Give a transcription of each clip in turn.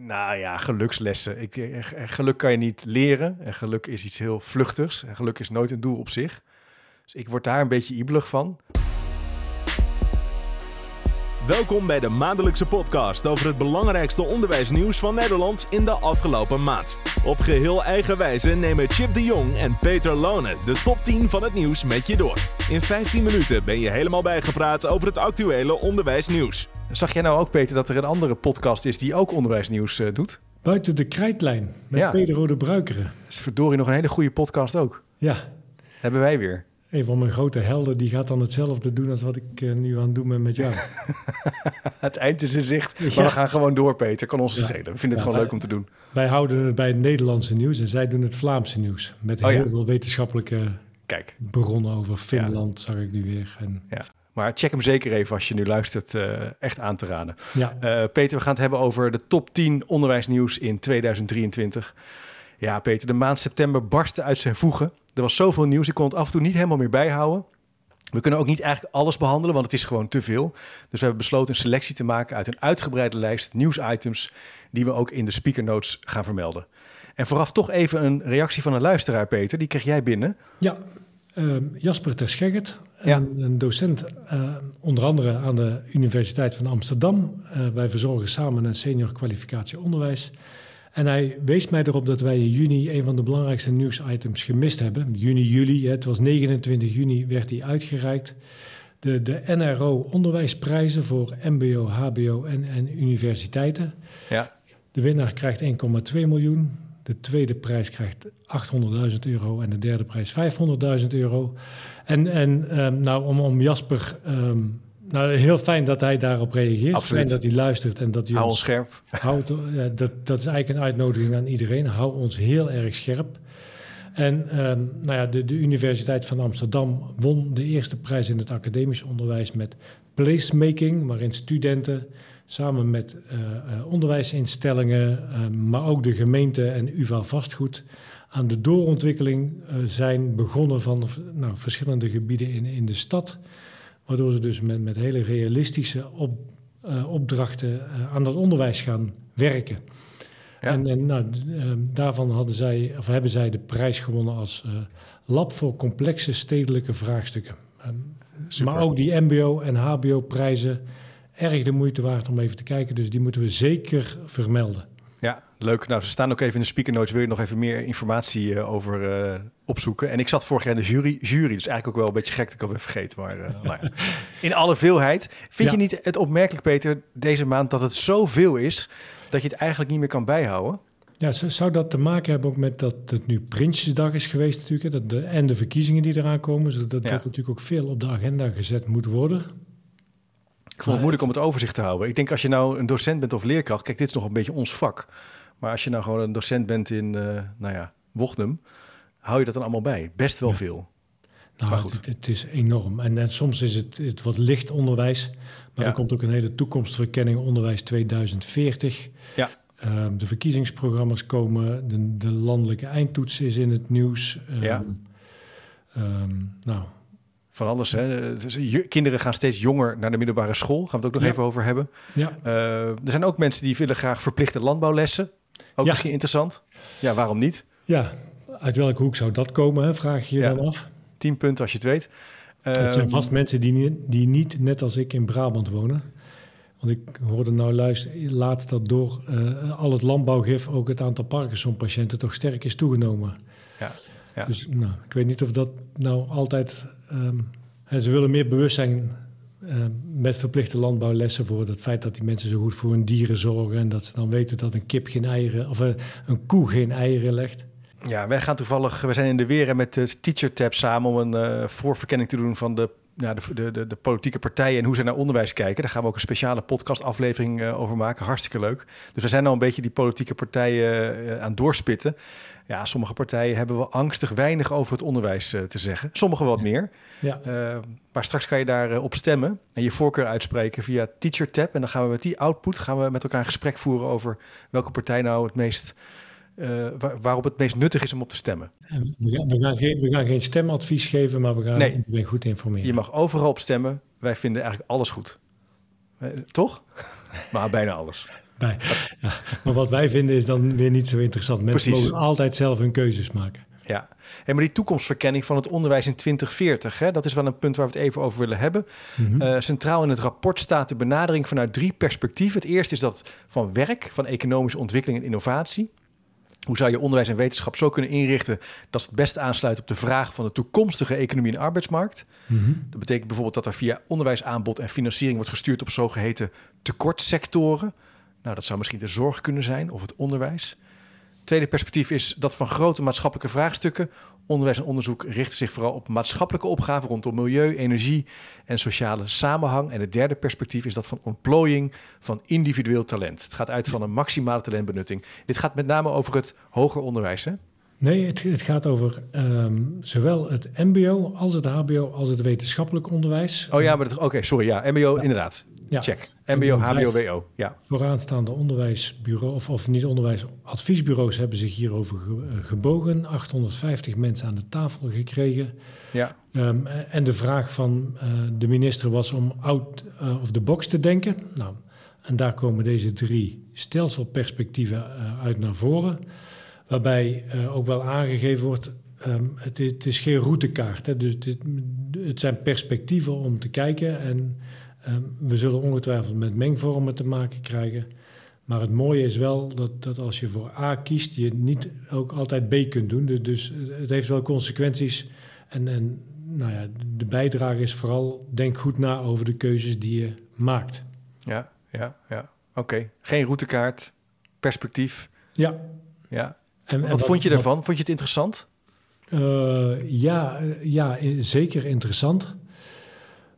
Nou ja, gelukslessen. Ik, eh, geluk kan je niet leren. En geluk is iets heel vluchtigs. En geluk is nooit een doel op zich. Dus ik word daar een beetje ibelig van. Welkom bij de maandelijkse podcast over het belangrijkste onderwijsnieuws van Nederland in de afgelopen maand. Op geheel eigen wijze nemen Chip de Jong en Peter Lone de top 10 van het nieuws met je door. In 15 minuten ben je helemaal bijgepraat over het actuele onderwijsnieuws. Zag jij nou ook, Peter, dat er een andere podcast is die ook onderwijsnieuws uh, doet? Buiten de krijtlijn met ja. Pedro de Bruikere. Dat is verdorie nog een hele goede podcast ook. Ja. Hebben wij weer. Een van mijn grote helden, die gaat dan hetzelfde doen als wat ik uh, nu aan het doen ben met jou. het eind is in zicht, maar we gaan gewoon door, Peter. Kan ons ja. schelen. We vinden het gewoon leuk om te doen. Wij houden het bij het Nederlandse nieuws en zij doen het Vlaamse nieuws. Met oh, heel veel wetenschappelijke Kijk. bronnen over Finland, zag ik nu weer. En... Ja. Maar check hem zeker even als je nu luistert, uh, echt aan te raden. Ja. Uh, Peter, we gaan het hebben over de top 10 onderwijsnieuws in 2023. Ja, Peter, de maand september barstte uit zijn voegen. Er was zoveel nieuws, ik kon het af en toe niet helemaal meer bijhouden. We kunnen ook niet eigenlijk alles behandelen, want het is gewoon te veel. Dus we hebben besloten een selectie te maken uit een uitgebreide lijst nieuwsitems... die we ook in de speaker notes gaan vermelden. En vooraf toch even een reactie van een luisteraar, Peter. Die kreeg jij binnen. Ja, uh, Jasper Terscheggert, ja. een, een, docent uh, onder andere aan de Universiteit van Amsterdam. Uh, wij verzorgen samen een senior kwalificatie onderwijs... En hij wees mij erop dat wij in juni een van de belangrijkste nieuwsitems gemist hebben. Juni, juli, het was 29 juni, werd die uitgereikt. De, de NRO onderwijsprijzen voor MBO, HBO en, en universiteiten. Ja. De winnaar krijgt 1,2 miljoen. De tweede prijs krijgt 800.000 euro en de derde prijs 500.000 euro. En, en um, nou, om, om Jasper um, nou, heel fijn dat hij daarop reageert. Absoluut. Fijn dat hij luistert en dat hij Hou ons scherp. Houdt, ja, dat, dat is eigenlijk een uitnodiging aan iedereen. Hou ons heel erg scherp. En um, nou ja, de, de Universiteit van Amsterdam won de eerste prijs in het academisch onderwijs met placemaking, waarin studenten samen met uh, uh, onderwijsinstellingen, uh, maar ook de gemeente en UvA Vastgoed aan de doorontwikkeling zijn begonnen van nou, verschillende gebieden in, in de stad. Waardoor ze dus met, met hele realistische op, uh, opdrachten uh, aan dat onderwijs gaan werken. Ja. En, en nou, uh, daarvan hadden zij, of hebben zij de prijs gewonnen als lab voor complexe stedelijke vraagstukken. maar ook die MBO- en HBO-prijzen, erg de moeite waard om even te kijken. Dus die moeten we zeker vermelden. Ja, leuk. Nou, ze staan ook even in de speaker notes. Wil je nog even meer informatie uh, over uh, opzoeken? En ik zat vorig jaar in de jury, jury dus eigenlijk ook wel een beetje gek dat ik al ben vergeten. Maar, uh, maar ja. in alle veelheid. Vind ja. je niet het opmerkelijk, Peter, deze maand dat het zoveel is dat je het eigenlijk niet meer kan bijhouden? Ja, zou dat te maken hebben ook met dat het nu Prinsjesdag is geweest natuurlijk, dat de, en de verkiezingen die eraan komen, zodat ja. dat natuurlijk ook veel op de agenda gezet moet worden. Ik vond het moeilijk om het overzicht te houden. Ik denk als je nou een docent bent of leerkracht, kijk, dit is nog een beetje ons vak. Maar als je nou gewoon een docent bent in, uh, nou ja, Wochnum, hou je dat dan allemaal bij? Best wel ja. veel. Nou, maar goed. Het, het, is enorm. En, en soms is het, het wat licht onderwijs, maar ja. er komt ook een hele toekomstverkenning onderwijs 2040. Ja. Um, de verkiezingsprogramma's komen, de, de, landelijke eindtoets is in het nieuws. Um, ja. Um, nou, van alles. Hè. Kinderen gaan steeds jonger naar de middelbare school. Gaan we het ook nog ja. even over hebben. Ja. Uh, er zijn ook mensen die willen graag verplichte landbouwlessen. Ook ja. misschien interessant. Ja, waarom niet? Ja, uit welke hoek zou dat komen, hè? vraag je je dan af. Tien punten als je het weet. Het zijn vast mensen die niet, die niet, net als ik, in Brabant wonen. Want ik hoorde nou luisteren, laatst dat door uh, al het landbouwgif ook het aantal Parkinson-patiënten toch sterk is toegenomen. Ja. Ja. Dus nou, ik weet niet of dat nou altijd. Um, ze willen meer bewustzijn uh, met verplichte landbouwlessen voor het feit dat die mensen zo goed voor hun dieren zorgen. En dat ze dan weten dat een kip geen eieren of uh, een koe geen eieren legt. Ja, wij gaan toevallig, we zijn in de weer met de Teacher Tab samen om een uh, voorverkenning te doen van de ja, de, de, de, politieke partijen en hoe ze naar onderwijs kijken. Daar gaan we ook een speciale podcastaflevering uh, over maken. Hartstikke leuk. Dus we zijn nou een beetje die politieke partijen uh, aan doorspitten. Ja, sommige partijen hebben wel angstig weinig over het onderwijs uh, te zeggen. Sommige wat meer. Ja. maar straks kan je daar op stemmen en je voorkeur uitspreken via Teacher Tab. En dan gaan we met die output gaan we met elkaar een gesprek voeren over welke partij nou het meest uh, waar, waarop het meest nuttig is om op te stemmen. We gaan, we gaan, geen, we gaan geen stemadvies geven, maar we gaan nee. iedereen goed informeren. Je mag overal op stemmen. Wij vinden eigenlijk alles goed. Uh, toch? maar bijna alles. bij. Ja, maar wat wij vinden is dan weer niet zo interessant. Mensen Precies. mogen altijd zelf hun keuzes maken. Ja, hey, maar die toekomstverkenning van het onderwijs in 2040, hè, dat is wel een punt waar we het even over willen hebben. Mhm. Eh, centraal in het rapport staat de benadering vanuit drie perspectieven. Het eerste is dat van werk, van economische ontwikkeling en innovatie. Hoe zou je onderwijs en wetenschap zo kunnen inrichten dat het best aansluit op de vraag van de toekomstige economie en arbeidsmarkt? Mhm. Dat betekent bijvoorbeeld dat er via onderwijsaanbod en financiering wordt gestuurd op zogeheten tekortsectoren. Nou, dat zou misschien de zorg kunnen zijn of het onderwijs. Tweede perspectief is dat van grote maatschappelijke vraagstukken. Onderwijs en onderzoek richten zich vooral op maatschappelijke opgaven rondom milieu, energie en sociale samenhang. En het derde perspectief is dat van ontplooiing van individueel talent. Het gaat uit van een maximale talentbenutting. Dit gaat met name over het hoger onderwijs. Hè? Nee, het, het gaat over ehm, zowel het MBO als het HBO als het wetenschappelijk onderwijs. Oh ja, maar oké, sorry. Ja, MBO inderdaad. Ja. Check. MBO, HBO, WO. Ja. Vooraanstaande onderwijsbureau, of, of niet onderwijs, adviesbureaus hebben zich hierover eh, gebogen. 850 mensen aan de tafel gekregen. ja. Ehm, en de vraag van eh, de minister was om out eh, of the box te denken. Nou, en daar komen deze drie stelselperspectieven eh, uit naar voren. Waarbij eh, ook wel aangegeven wordt, ehm, het, is, het is geen routekaart. Hè, dus dit, het zijn perspectieven om te kijken. En we zullen ongetwijfeld met mengvormen te maken krijgen. Maar het mooie is wel dat, dat als je voor A kiest, je niet ook altijd B kunt doen. Dus, dus het heeft wel consequenties. En, en nou ja, de bijdrage is vooral, denk goed na over de keuzes die je maakt. Ja, ja, ja. Oké. Geen routekaart, perspectief. Ja. Ja. En, en Wat vond je wat- daarvan? Vond je het interessant? Eh, ja, eh, ja, eh, zeker interessant.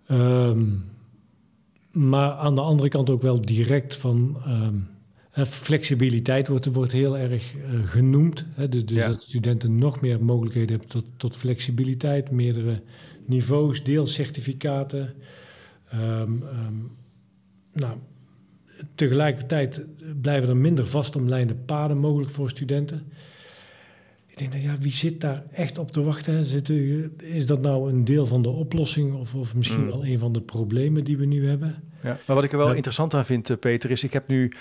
Ehm, maar aan de andere kant ook wel direct van... ehm, eh, flexibiliteit wordt, wordt heel erg eh, genoemd. Hè, dus dus Ja. dat studenten nog meer mogelijkheden hebben tot, tot flexibiliteit. Meerdere niveaus, deelcertificaten. Ehm, nou, tegelijkertijd blijven er minder vastomlijnde paden mogelijk voor studenten. Ik denk, ja, wie zit daar echt op te wachten? Zit u- is dat nou een deel van de oplossing of, of misschien Mm. wel een van de problemen die we nu hebben? Ja. Maar wat ik er wel Ja. interessant aan vind, eh, Peter, is ik heb nu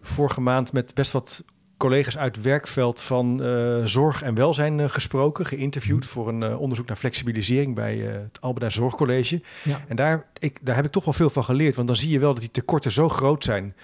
vorige maand met best wat collega's uit werkveld van eh, zorg en welzijn eh, gesproken, geïnterviewd voor een eh, onderzoek naar flexibilisering bij eh, het Albeda Zorgcollege. Ja. En daar, ik, daar heb ik toch wel veel van geleerd, want dan zie je wel dat die tekorten zo groot zijn.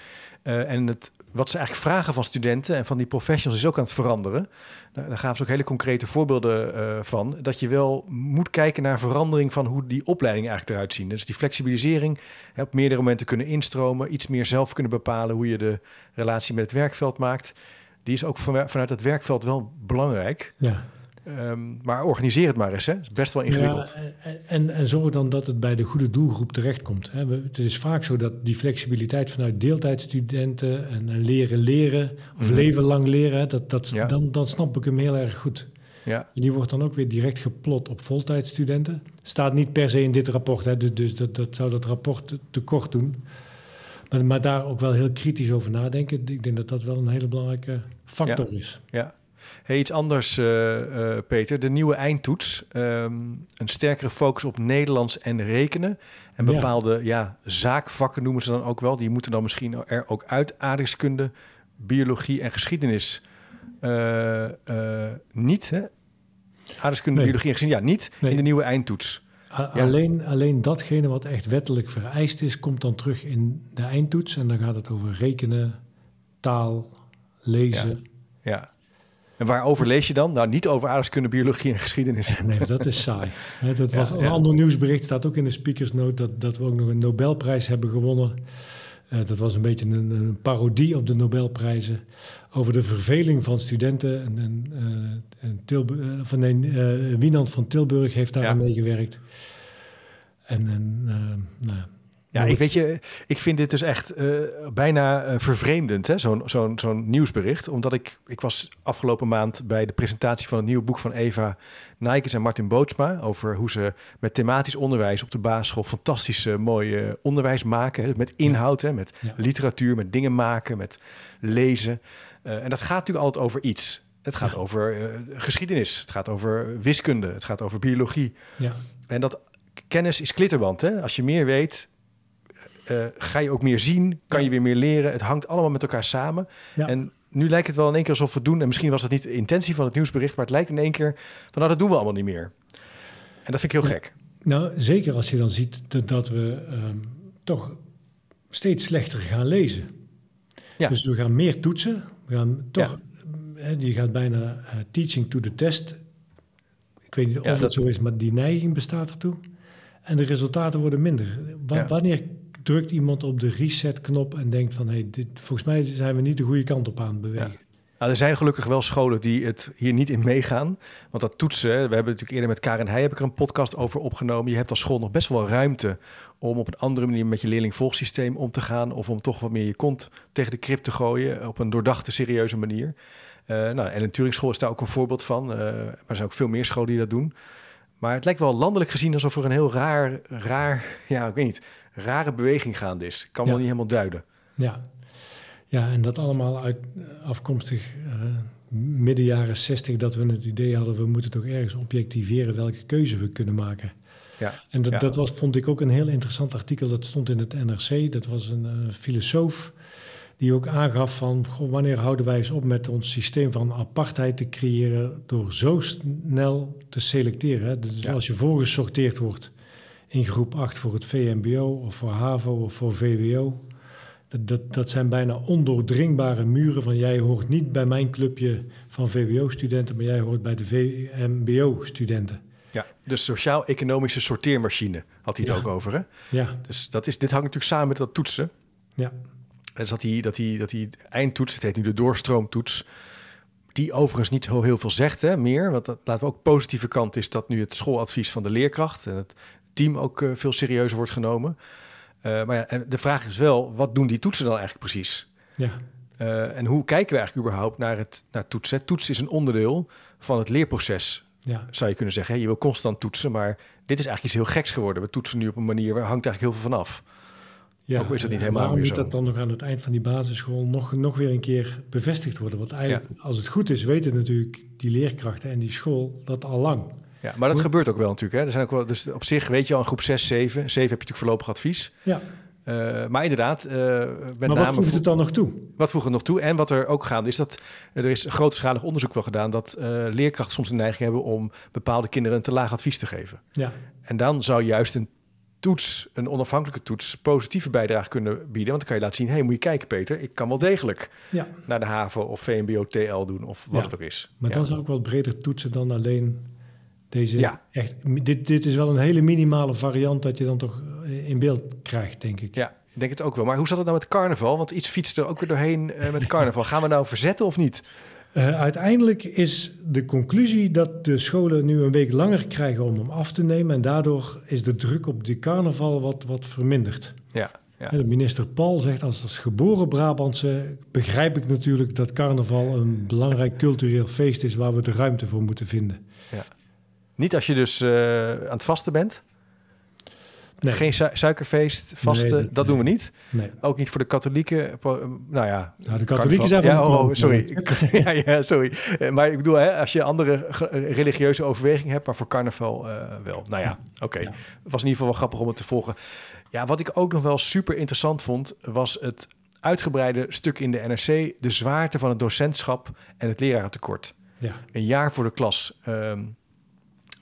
Eh, en het, wat ze eigenlijk vragen van studenten en van die professionals is ook aan het veranderen. Daar, gaven ze ook hele concrete voorbeelden eh, van. Dat je wel moet kijken naar verandering van hoe die opleidingen eigenlijk eruit zien. Dus die flexibilisering, hè, op meerdere momenten kunnen instromen, iets meer zelf kunnen bepalen hoe je de relatie met het werkveld maakt. Die is ook van- vanuit het werkveld wel belangrijk. Ja. Ehm, maar organiseer het maar eens. Hè. Het is best wel ingewikkeld. Ja, en, en, zorg dan dat het bij de goede doelgroep terechtkomt. Hè. We- Het is vaak zo dat die flexibiliteit vanuit deeltijdstudenten en, en leren leren, of Mhm. leven lang leren, hè, dat, dat, Ja. dan, dan snap ik hem heel erg goed. Ja, En die wordt dan ook weer direct geplot op voltijdstudenten. Staat niet per se in dit rapport, hè, dus, dus dat, dat zou dat rapport te- tekort doen. Maar, maar daar ook wel heel kritisch over nadenken. Ik denk dat dat wel een hele belangrijke factor is. ja. Hey, iets anders, eh, eh, Peter. De nieuwe eindtoets. Ehm, een sterkere focus op Nederlands en rekenen. En bepaalde ja, zaakvakken noemen ze dan ook wel. Die moeten dan misschien er ook uit aardrijkskunde, biologie en geschiedenis eh, niet. Hè? Aardrijkskunde, Nee. biologie en geschiedenis, ja, niet Nee. in de nieuwe eindtoets. Ja. Alleen, alleen datgene wat echt wettelijk vereist is, komt dan terug in de eindtoets. En dan gaat het over rekenen, taal, lezen. Ja. En waarover lees je dan? Nou, niet over aardrijkskunde, biologie en geschiedenis. Nee, dat is saai. Hè, Dat was ja. een ander nieuwsbericht, staat ook in de speakersnote, dat, dat we ook nog een Nobelprijs hebben gewonnen. Eh, dat was een beetje een, een parodie op de Nobelprijzen. Over de verveling van studenten. En, en, eh, en van, eh, Wienand van Tilburg heeft daar Ja. aan meegewerkt. En, en nou, Ja, ik weet je, ik vind dit dus echt eh, bijna eh, vervreemdend, hè? Zo'n, zo'n, zo'n nieuwsbericht. Omdat ik, ik was afgelopen maand bij de presentatie van het nieuwe boek van Eva Nijkens en Martin Bootsma. Over hoe ze met thematisch onderwijs op de basisschool fantastisch mooi eh, onderwijs maken. Met inhoud, hè? met Ja. literatuur, met dingen maken, met lezen. Eh, en dat gaat natuurlijk altijd over iets. Het gaat Ja. over geschiedenis, het gaat over wiskunde, het gaat over biologie. ja, En dat kennis is klitterband. Hè? Als je meer weet, eh, ga je ook meer zien, kan je weer meer leren. Het hangt allemaal met elkaar samen. Ja. En nu lijkt het wel in één keer alsof we doen. En misschien was dat niet de intentie van het nieuwsbericht, maar het lijkt in één keer van nou, dat doen we allemaal niet meer. En dat vind ik heel gek. Nou, zeker als je dan ziet dat, dat we ehm, toch steeds slechter gaan lezen. Ja. Dus we gaan meer toetsen. We gaan toch, hè, je gaat bijna eh, teaching to the test. Ik weet niet of Ja, het dat- zo is, maar die neiging bestaat ertoe. En de resultaten worden minder. Wa- Ja. Wanneer drukt iemand op de reset-knop en denkt van... Hey, dit, volgens mij zijn we niet de goede kant op aan het bewegen. Nou, er zijn gelukkig wel scholen die het hier niet in meegaan. Want dat toetsen, we hebben natuurlijk eerder met Karen Heij heb ik er een podcast over opgenomen. Je hebt als school nog best wel ruimte om op een andere manier met je leerlingvolgsysteem om te gaan. Of om toch wat meer je kont tegen de krip te gooien op een doordachte, serieuze manier. Eh nou, en een Turingschool is daar ook een voorbeeld van. Eh, maar er zijn ook veel meer scholen die dat doen. Maar het lijkt wel landelijk gezien alsof er een heel raar, raar, ja, ik weet niet, rare beweging gaande is. Ik kan Ja. wel niet helemaal duiden. Ja, ja en dat allemaal uit, eh, afkomstig eh, midden jaren 60... dat we het idee hadden, we moeten toch ergens objectiveren... welke keuze we kunnen maken. Ja. En dat, Ja. dat was, vond ik ook een heel interessant artikel. Dat stond in het NRC. Dat was een eh, filosoof die ook aangaf van... Goh, wanneer houden wij eens op met ons systeem van apartheid te creëren... door zo snel te selecteren. Hè? Dus Ja. als je voorgesorteerd wordt in groep 8 voor het VMBO... of voor HAVO of voor VWO... Dat, dat, dat zijn bijna ondoordringbare muren van... jij hoort niet bij mijn clubje van VWO-studenten... maar jij hoort bij de VMBO-studenten. Ja, de sociaal-economische sorteermachine had hij het Ja. ook over. Hè? Ja, Dus dat is, dit hangt natuurlijk samen met dat toetsen. ja, Dus dat die, dat die, dat die eindtoets, het heet nu de doorstroomtoets, die overigens niet zo heel veel zegt, hè, meer. Want dat, laten we ook positieve kant is dat nu het schooladvies van de leerkracht en het team ook eh, veel serieuzer wordt genomen. Eh, maar ja, en de vraag is wel, wat doen die toetsen dan eigenlijk precies? ja. Eh, en hoe kijken we eigenlijk überhaupt naar het naar toetsen? Toetsen is een onderdeel van het leerproces ja. zou je kunnen zeggen. Hè? Je wil constant toetsen, maar dit is eigenlijk iets heel geks geworden. We toetsen nu op een manier waar hangt eigenlijk heel veel van af. Ja, Ook is dat niet helemaal waarom moet dat dan nog aan het eind van die basisschool nog, nog weer een keer bevestigd worden? Want eigenlijk, als het goed is, weten natuurlijk die leerkrachten en die school dat al lang. Ja, maar dat Hoe- gebeurt ook wel natuurlijk. Hè? Er zijn ook wel, dus op zich weet je al in groep 6, 7. 7 heb je natuurlijk voorlopig advies. Ja, Eh, maar inderdaad, eh met maar name wat voegt vo- het dan nog toe? wat voegen we nog toe? En wat er ook gaande is, dat er is grootschalig onderzoek wel gedaan... dat eh, leerkrachten soms de neiging hebben om bepaalde kinderen een te laag advies te geven. Ja, En dan zou juist een toets, een onafhankelijke toets, positieve bijdrage kunnen bieden. Want dan kan je laten zien, hé, hey, moet je kijken Peter, ik kan wel degelijk ja. naar de HAVO of VMBO TL doen of wat Ja. het ook is. maar ja. dan zou ik wat breder toetsen dan alleen deze. Ja. Echt, dit, dit is wel een hele minimale variant dat je dan toch eh, in beeld krijgt, denk ik. Ja, ik denk het ook wel. Maar hoe zat het nou met carnaval? Want iets fietste er ook weer doorheen eh, met carnaval. Gaan we nou verzetten of niet? Eh, uiteindelijk is de conclusie dat de scholen nu een week langer krijgen om hem af te nemen. En daardoor is de druk op die carnaval wat, wat verminderd. Ja, ja. De minister Paul zegt als, als geboren Brabantse begrijp ik natuurlijk dat carnaval een belangrijk cultureel feest is waar we de ruimte voor moeten vinden. Niet als je dus eh, aan het vasten bent. Nee, Geen su- suikerfeest, vasten, Nee, dat- dat doen we niet. nee. Ook niet voor de katholieken. Po- Nou ja, Nou, de katholieken zijn van ja, oh, sorry. ja, ja, sorry. Eh, Maar ik bedoel, hè, als je andere religieuze overwegingen hebt, maar voor carnaval eh, wel. Nou ja, oké. Ja. Was in ieder geval wel grappig om het te volgen. Ja, wat ik ook nog wel super interessant vond, was het uitgebreide stuk in de NRC, de zwaarte van het docentschap en het lerarentekort. Ja, Een jaar voor de klas. Ehm,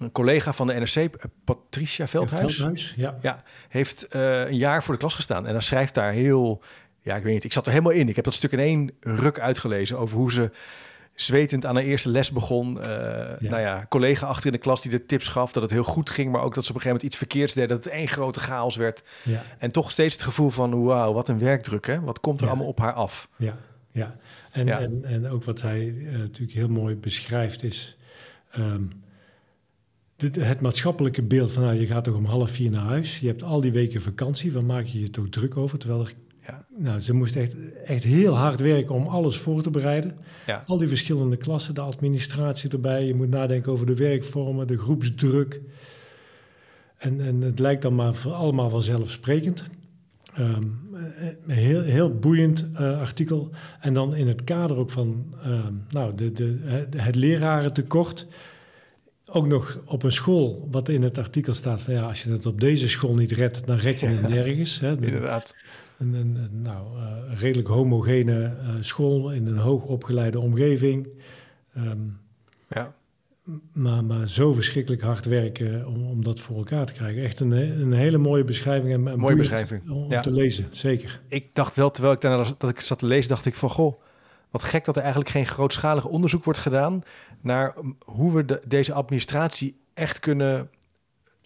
een collega van de NRC, eh, Patricia Veldhuis, Veldhuis, ja. ja, heeft eh, een jaar voor de klas gestaan. En dan schrijft daar heel... Ja, ik weet niet. Ik zat er helemaal in. Ik heb dat stuk in één ruk uitgelezen over hoe ze zwetend aan haar eerste les begon. Eh, Nou ja, collega achter in de klas die de tips gaf dat het heel goed ging, maar ook dat ze op een gegeven moment iets verkeerds deden, dat het één grote chaos werd. Ja, En toch steeds het gevoel van, wauw, wat een werkdruk, hè? Wat komt er Ja. allemaal op haar af? ja, ja. En, Ja. En, en ook wat hij natuurlijk heel mooi beschrijft is ehm, dit- het maatschappelijke beeld van nou, je gaat toch om half vier naar huis. Je hebt al die weken vakantie, waar maak je je toch druk over? Terwijl er, Ja. nou, ze moest echt, echt heel hard werken om alles voor te bereiden. Ja. Al die verschillende klassen, de administratie erbij. Je moet nadenken over de werkvormen, de groepsdruk. En, en het lijkt dan maar voor- allemaal vanzelfsprekend. Eh, heel, heel boeiend eh, artikel. En dan in het kader ook van ehm, nou, de, de, het lerarentekort. Ook nog op een school, wat in het artikel staat van ja, als je het op deze school niet redt, dan red je het nergens. Hè. Inderdaad. Een, een, een, nou, uh, redelijk homogene uh, school in een hoogopgeleide omgeving. Um, ja. Maar, maar zo verschrikkelijk hard werken om, om dat voor elkaar te krijgen. Echt een, een hele mooie beschrijving. En, en mooie beschrijving. Om ja. te lezen, zeker. Ik dacht wel, terwijl ik daarna dat ik zat te lezen, dacht ik van goh, wat gek dat er eigenlijk geen grootschalig onderzoek wordt gedaan naar hoe we de, deze administratie echt kunnen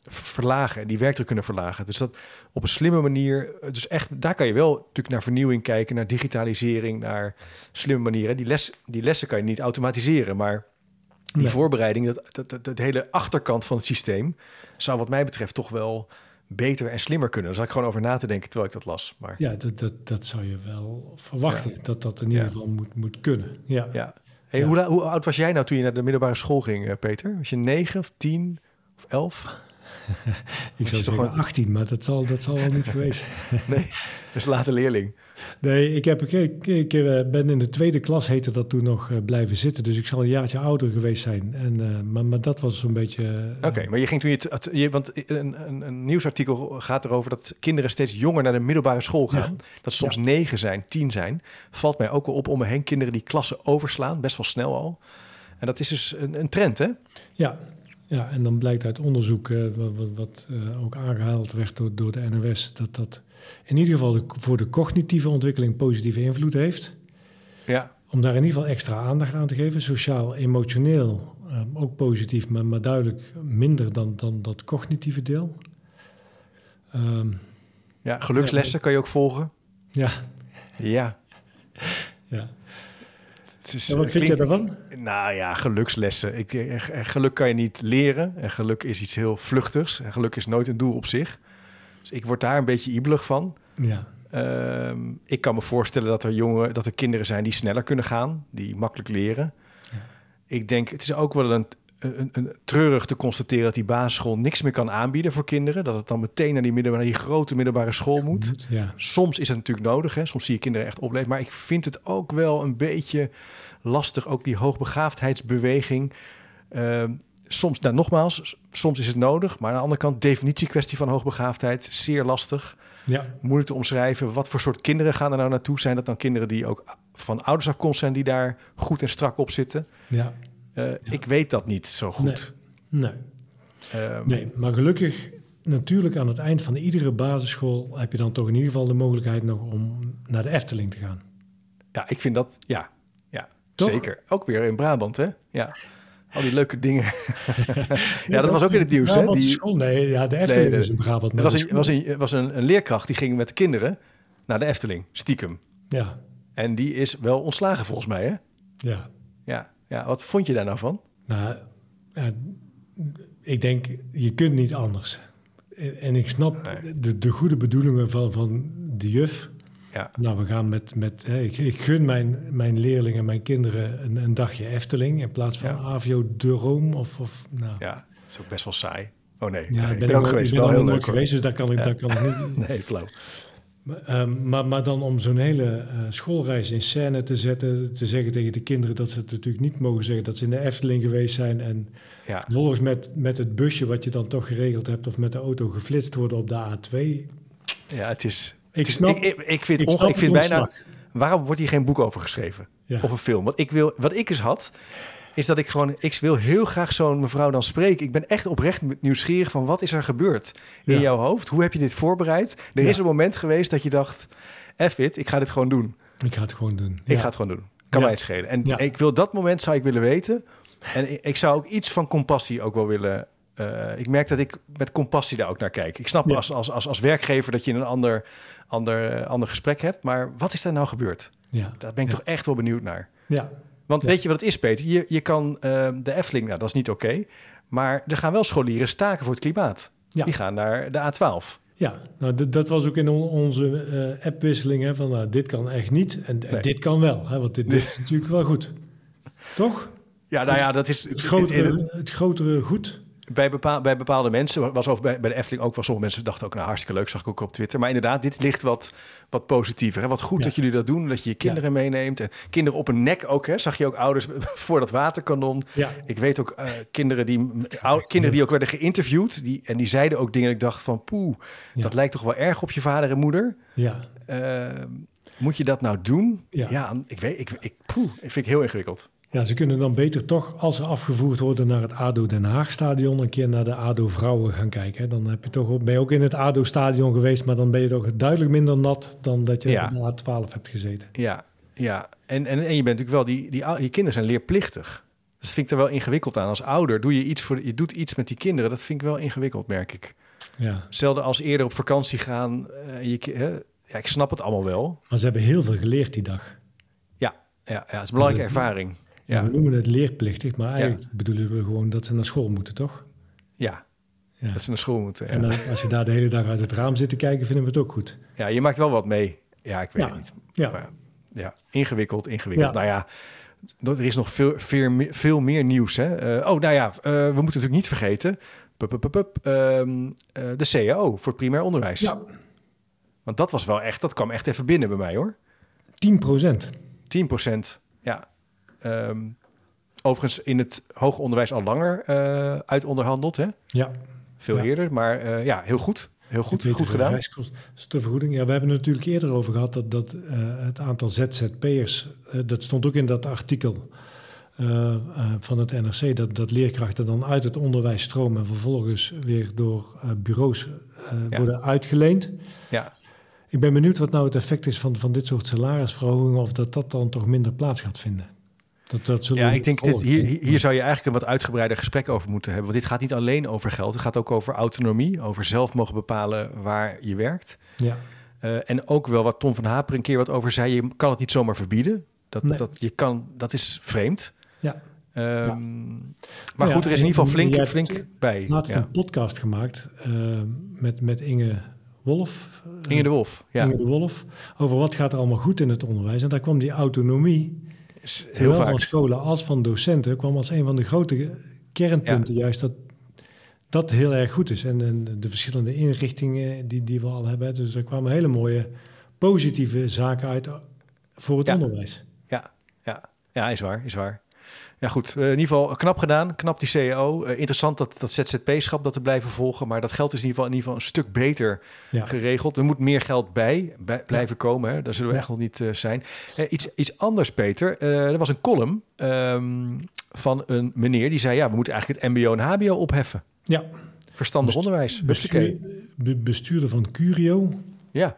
verlagen en die werkdruk kunnen verlagen. Dus dat op een slimme manier. Dus echt, daar kan je wel natuurlijk naar vernieuwing kijken, naar digitalisering, naar slimme manieren. Die, les, die lessen kan je niet automatiseren, maar die nee. voorbereiding, dat, dat, dat, dat, hele achterkant van het systeem, zou wat mij betreft toch wel beter en slimmer kunnen. Daar zat ik gewoon over na te denken terwijl ik dat las. Maar... Ja, dat, dat, dat zou je wel verwachten, ja. dat dat in ieder geval moet, moet kunnen. Ja. ja. Hey, hoe, hoe, oud was jij nou toen je naar de middelbare school ging, Peter? Was je negen of tien of elf? ik zou toch gewoon 18, maar dat zal, dat zal wel niet geweest zijn. nee, dus late leerling. Nee, ik, heb, ik, ik, ben in de tweede klas, heette dat toen nog, blijven zitten. Dus ik zal een jaartje ouder geweest zijn. En, uh, maar, maar dat was zo'n beetje... Oké, okay, maar je ging toen je... Het, je want een, een, een, nieuwsartikel gaat erover dat kinderen steeds jonger naar de middelbare school gaan. Ja. Dat ze soms ja. negen zijn, tien zijn. Valt mij ook wel op om me heen kinderen die klassen overslaan, best wel snel al. En dat is dus een, een trend, hè? Ja, ja, en dan blijkt uit onderzoek, uh, wat, wat uh, ook aangehaald werd door, door de NOS, dat dat in ieder geval de, voor de cognitieve ontwikkeling positieve invloed heeft. Ja. Om daar in ieder geval extra aandacht aan te geven. Sociaal, emotioneel uh, ook positief, maar, maar duidelijk minder dan, dan dat cognitieve deel. Um, ja, gelukslessen ja, kan je ook volgen. Ja. Ja. ja. Is, wat vind je daarvan? Nou ja, gelukslessen. Ik, geluk kan je niet leren. En geluk is iets heel vluchtigs. En geluk is nooit een doel op zich. Dus ik word daar een beetje ibelig van. Ja. Um, ik kan me voorstellen dat er jongen, dat er kinderen zijn die sneller kunnen gaan, die makkelijk leren. Ja. Ik denk, het is ook wel een, een, een, treurig te constateren dat die basisschool niks meer kan aanbieden voor kinderen. Dat het dan meteen naar die, middelbare, die grote middelbare school moet. Ja. Soms is het natuurlijk nodig, hè? soms zie je kinderen echt opleven. Maar ik vind het ook wel een beetje lastig, ook die hoogbegaafdheidsbeweging. Uh, soms, nou, nogmaals, soms is het nodig. Maar aan de andere kant, definitiekwestie van hoogbegaafdheid, zeer lastig. Ja. Moeilijk te omschrijven. Wat voor soort kinderen gaan er nou naartoe? Zijn dat dan kinderen die ook van ouders afkomst zijn, die daar goed en strak op zitten? Ja. Uh, ja. Ik weet dat niet zo goed. Nee. Nee. Um, nee, maar gelukkig, natuurlijk aan het eind van iedere basisschool heb je dan toch in ieder geval de mogelijkheid nog om naar de Efteling te gaan. Ja, ik vind dat, ja, ja zeker. Ook weer in Brabant, hè? Ja. Al die leuke dingen. ja, dat was ook in het nieuws. Hè? Die... School, nee, ja, de Efteling nee, is in Brabant. Er was, een, was, een, was een, een, leerkracht die ging met de kinderen naar de Efteling, stiekem. Ja. En die is wel ontslagen volgens mij, hè? Ja. Ja, ja. wat vond je daar nou van? Nou, ik denk, je kunt niet anders. En ik snap nee. de, de goede bedoelingen van, van de juf. Ja. Nou, we gaan met. met hè, ik, ik gun mijn, mijn leerlingen, mijn kinderen een, een dagje Efteling in plaats van ja. Avio de Room. Of, of, nou. Ja, dat is ook best wel saai. Oh nee, ja, nee, ik ben, ik ook geweest. Ik ben wel heel leuk geweest, dus daar kan ik, ja. daar kan ik niet. nee, klopt. Maar, um, maar, maar, dan om zo'n hele uh, schoolreis in scène te zetten, te zeggen tegen de kinderen dat ze het natuurlijk niet mogen zeggen dat ze in de Efteling geweest zijn en ja. vervolgens met, met het busje wat je dan toch geregeld hebt of met de auto geflitst worden op de A2. Ja, het is, ik, snap, ik, ik, ik vind, ik, onge, ik vind bijna. Waarom wordt hier geen boek over geschreven? Ja. Of een film? Wat ik, wil, wat ik eens had, is dat ik gewoon. Ik wil heel graag zo'n mevrouw dan spreken. Ik ben echt oprecht nieuwsgierig van wat is er gebeurd in Ja. jouw hoofd? Hoe heb je dit voorbereid? Er Ja. is een moment geweest dat je dacht: F it, ik ga dit gewoon doen. Ik ga het gewoon doen. Ik ga het gewoon doen. Kan mij het schelen. En ik wil dat moment zou ik willen weten. En ik, ik zou ook iets van compassie ook wel willen. eh, ik merk dat ik met compassie daar ook naar kijk. Ik snap Ja. als, als, als, als werkgever dat je een ander, ander, eh, ander gesprek hebt. Maar wat is daar nou gebeurd? Ja. Daar ben ik Ja. toch echt wel benieuwd naar. Ja. Want Ja. weet je wat het is, Peter? Je, je kan eh, de Efteling, nou dat is niet oké. maar er gaan wel scholieren staken voor het klimaat. Ja. Die gaan naar de A12. Ja, nou, dat was ook in on- onze eh, appwisseling. Hè, van nou, dit kan echt niet en, dit kan wel. Hè, want dit, dit is natuurlijk wel goed. Toch? Ja, nou ja, dat is... Het grotere, het grotere goed. Bij, bepaal, bij bepaalde mensen, was over bij, bij de Efteling ook wel, sommige mensen dachten ook, nou hartstikke leuk, zag ik ook op Twitter. Maar inderdaad, dit ligt wat, wat positiever. Hè? Wat goed Ja. dat jullie dat doen, dat je je kinderen meeneemt. En kinderen op een nek ook, hè? zag je ook ouders voor dat waterkanon. Ja, Ik weet ook eh, kinderen, die, ou- kinderen die ook werden geïnterviewd, die, en die zeiden ook dingen, ik dacht van, poeh, dat lijkt toch wel erg op je vader en moeder. ja. Eh, moet je dat nou doen? Ja. ik weet, ik, ik, poeh, ik vind ik heel ingewikkeld. Ja, ze kunnen dan beter toch, als ze afgevoerd worden naar het ADO Den Haag stadion, een keer naar de ADO vrouwen gaan kijken. Dan heb je toch, ook- ben je ook in het ADO stadion geweest, maar dan ben je toch duidelijk minder nat dan dat je Ja. in de A12 hebt gezeten. Ja, ja. En, en, en je bent natuurlijk wel, die, die, die kinderen zijn leerplichtig. Dus dat vind ik er wel ingewikkeld aan. Als ouder doe je iets voor, je doet iets met die kinderen. Dat vind ik wel ingewikkeld, merk ik. Ja. Zelden als eerder op vakantie gaan. eh, je, ja, ik snap het allemaal wel. Maar ze hebben heel veel geleerd die dag. Ja, ja, ja het is een belangrijke ervaring. Ja. We noemen het leerplichtig, maar eigenlijk bedoelen we gewoon dat ze naar school moeten, toch? ja, Ja. dat ze naar school moeten. En dan, als je daar de hele dag uit het raam zit te kijken, vinden we het ook goed. ja, je maakt wel wat mee. Ja, ik weet het niet. Ja, Maar ja, ingewikkeld, ingewikkeld. Nou ja, er is nog veel, veel, meer- veel meer nieuws. Hè? Eh, oh, nou ja, eh, we moeten natuurlijk niet vergeten... Pup, pup, pup, ehm, eh, de CAO voor het primair onderwijs. ja. Want dat was wel echt, dat kwam echt even binnen bij mij hoor. 10 procent. 10% ja. Ehm, overigens in het hoger onderwijs al langer eh uitonderhandeld, hè? Ja, Veel Ja. eerder, maar eh, ja, heel goed. Heel goed, goed gedaan. reiskostenvergoeding. Ja, we hebben het natuurlijk eerder over gehad dat, dat eh, het aantal ZZP'ers, dat stond ook in dat artikel van het NRC, dat, dat leerkrachten dan uit het onderwijs stromen en vervolgens weer door bureaus Ja. worden uitgeleend. Ja, Ik ben benieuwd wat nou het effect is van, van dit soort salarisverhogingen, of dat dat dan toch minder plaats gaat vinden. Dat, dat ja ik denk, dit, hier, hier zou je eigenlijk een wat uitgebreider gesprek over moeten hebben. Want dit gaat niet alleen over geld. Het gaat ook over autonomie, over zelf mogen bepalen waar je werkt. Ja, Eh, en ook wel wat Tom van Haper een keer wat over zei. Je kan het niet zomaar verbieden. Dat, Nee. dat, je kan, dat is vreemd. ja. Ehm, Maar Ja, goed, er is in ieder geval flink, jij hebt flink bij. laatst Ja. een podcast gemaakt eh, met, met Inge Wolf. Inge de Wolf, ja. Inge de Wolf, over wat gaat er allemaal goed in het onderwijs. En daar kwam die autonomie, Is heel zowel van vaak. scholen als van docenten, kwam als een van de grote kernpunten juist dat dat heel erg goed is. En, en de verschillende inrichtingen die, die we al hebben. Dus er kwamen hele mooie positieve zaken uit voor het Ja. onderwijs. Ja, ja. ja, is waar, is waar. Ja, goed. Eh, in ieder geval knap gedaan. Knap die CEO. Eh, interessant dat, dat ZZP-schap dat te blijven volgen. Maar dat geld is in ieder geval, in ieder geval een stuk beter Ja, geregeld. Er moet meer geld bij, bij blijven komen. Hè. Daar zullen we Ja. echt nog niet eh, zijn. Eh, iets, iets anders, Peter. Eh, er was een column ehm, van een meneer die zei... ja, we moeten eigenlijk het mbo en hbo opheffen. ja. Verstandig Best- onderwijs. Hupsakee. Bestuur, be- bestuurder van Curio. Ja.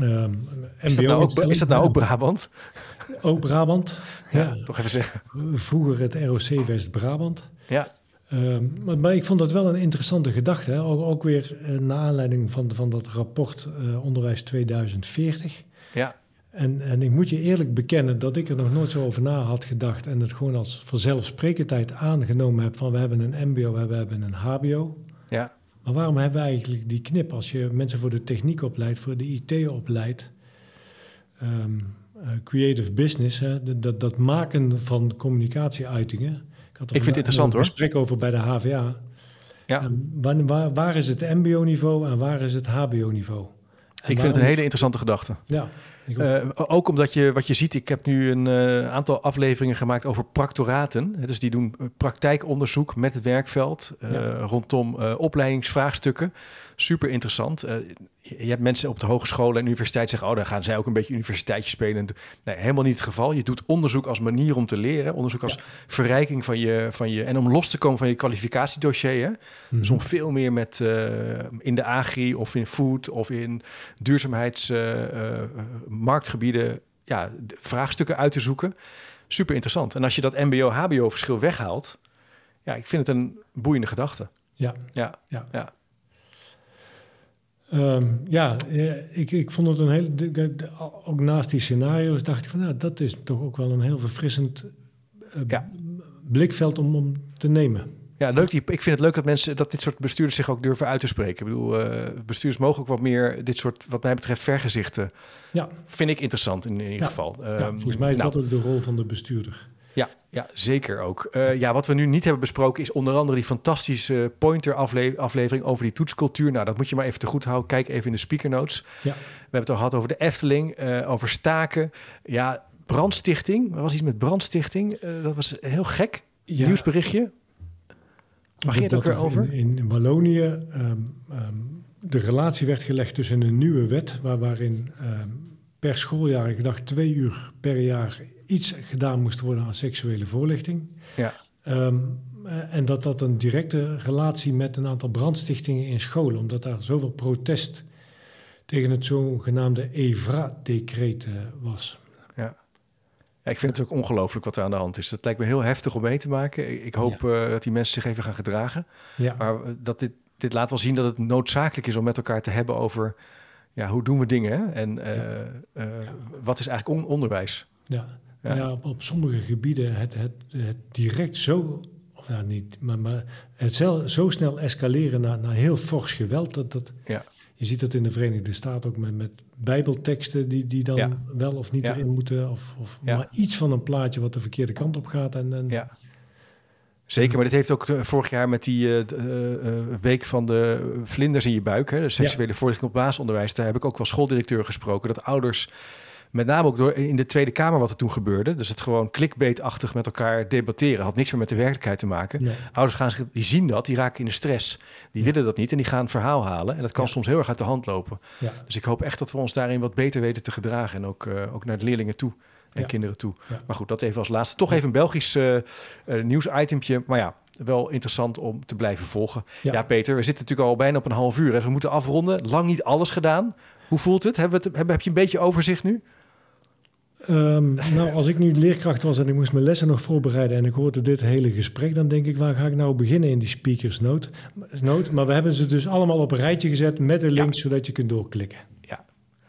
Ehm, Is dat, nou ook, is dat nou ook Brabant? Ook Brabant. Ja, Ja. toch even zeggen. Vroeger het ROC West-Brabant. Ja, Ehm, maar, maar ik vond dat wel een interessante gedachte. Hè? Ook, ook weer uh, naar aanleiding van, van dat rapport uh, Onderwijs 2040. ja. En, en ik moet je eerlijk bekennen dat ik er nog nooit zo over na had gedacht. En het gewoon als vanzelfsprekendheid aangenomen heb van we hebben een mbo, we hebben een hbo. ja. Maar waarom hebben we eigenlijk die knip als je mensen voor de techniek opleidt, voor de IT opleidt? Um, uh, creative business, hè? Dat, dat maken van communicatieuitingen. Ik, ik vind het interessant hoor. Een gesprek over bij de HVA. Ja. Waar, waar, waar, is het MBO-niveau en waar is het HBO-niveau? Ik vind het een hele interessante gedachte. Ja. Uh, ook omdat je, wat je ziet, ik heb nu een uh, aantal afleveringen gemaakt over practoraten. Dus die doen praktijkonderzoek met het werkveld uh, ja. rondom opleidingsvraagstukken. Super interessant. Je hebt mensen op de hogescholen en universiteit zeggen... oh, dan gaan zij ook een beetje universiteitje spelen. Nee, helemaal niet het geval. Je doet onderzoek als manier om te leren. Onderzoek als ja. verrijking van je, van je... en om los te komen van je kwalificatiedossier. Hè? Mm-hmm. Dus om veel meer met in de agri of in food... of in duurzaamheidsmarktgebieden... Uh, ja, vraagstukken uit te zoeken. Super interessant. En als je dat mbo-hbo-verschil weghaalt... ja, ik vind het een boeiende gedachte. Ja, ja, ja. ja. Um, ja, ik, ik vond het een hele. Ook naast die scenario's dacht ik van, nou, dat is toch ook wel een heel verfrissend uh, ja. blikveld om, om te nemen. Ja, leuk. Ik vind het leuk dat mensen, dat dit soort bestuurders zich ook durven uit te spreken. Ik bedoel, uh, bestuurders mogen ook wat meer dit soort, wat mij betreft, vergezichten. Ja. Vind ik interessant in, in ieder ja. geval. Ja, um, volgens mij is nou, dat ook de rol van de bestuurder. Ja, ja zeker ook. Uh, ja, wat we nu niet hebben besproken is onder andere die fantastische pointer aflevering over die toetscultuur. Nou, dat moet je maar even te goed houden. Kijk even in de speaker notes. Ja. We hebben het al gehad over de Efteling, uh, over staken. Ja, brandstichting. Er was iets met brandstichting. Dat was heel gek. Ja. Nieuwsberichtje. Waar ging het ook weer over? In, in Wallonië um, um, de relatie werd gelegd tussen een nieuwe wet... Waar, waarin um, per schooljaar, ik dacht twee uur per jaar... iets gedaan moest worden aan seksuele voorlichting. Ja. en dat dat een directe relatie met een aantal brandstichtingen in scholen... omdat daar zoveel protest tegen het zogenaamde EVRA-decreet was. Ja, ik vind het ook ongelooflijk wat er aan de hand is. Dat lijkt me heel heftig om mee te maken. Ik hoop eh, dat die mensen zich even gaan gedragen. Ja. Maar eh, dat dit, dit laat wel zien dat het noodzakelijk is om met elkaar te hebben over... Ja, hoe doen we dingen en uh, wat is eigenlijk on onderwijs? Ja, ja. op, op, sommige gebieden het, het, het direct zo of ja, niet, maar, maar het zo snel escaleren naar, naar heel fors geweld. Dat, dat, ja. Je ziet dat in de Verenigde Staten ook met, met bijbelteksten die, die dan wel of niet erin moeten. Of, of maar iets van een plaatje wat de verkeerde kant op gaat. En, en ja. Zeker, maar dit heeft ook eh, vorig jaar met die uh, uh, week van de vlinders in je buik, hè, de seksuele voorlichting op basisonderwijs, daar heb ik ook wel schooldirecteur gesproken, dat ouders met name ook door in de Tweede Kamer wat er toen gebeurde. Dus het gewoon clickbait-achtig met elkaar debatteren. Had niks meer met de werkelijkheid te maken. Ouders gaan zich, die zien dat, die raken in de stress. Die willen dat niet en die gaan een verhaal halen. En dat kan soms heel erg uit de hand lopen. Dus ik hoop echt dat we ons daarin wat beter weten te gedragen. En ook, uh, ook naar de leerlingen toe en kinderen toe. Maar goed, dat even als laatste. Toch even een Belgisch uh, uh, nieuwsitempje. Maar ja, wel interessant om te blijven volgen. Ja. Peter, we zitten natuurlijk al bijna op een half uur. Hè. we moeten afronden. Lang niet alles gedaan. Hoe voelt het? Hebben we het heb, heb je een beetje overzicht nu? Um, nou, als ik nu leerkracht was en ik moest mijn lessen nog voorbereiden en ik hoorde dit hele gesprek, dan denk ik, waar ga ik nou beginnen in die speakers note? Maar we hebben ze dus allemaal op een rijtje gezet met de links, zodat je kunt doorklikken. Ja,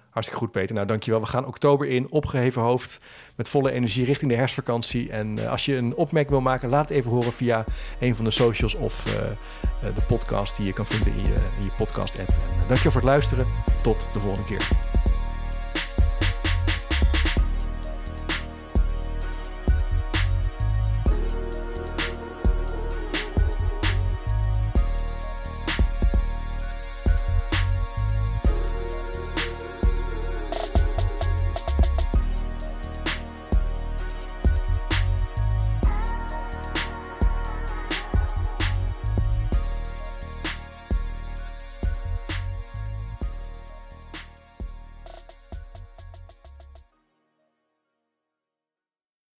hartstikke goed Peter. Nou, dankjewel. We gaan oktober in, opgeheven hoofd, met volle energie richting de herfstvakantie. En uh, als je een opmerking wil maken, laat het even horen via een van de socials of uh, de podcast die je kan vinden in je, in je podcast app. dankjewel voor het luisteren. Tot de volgende keer.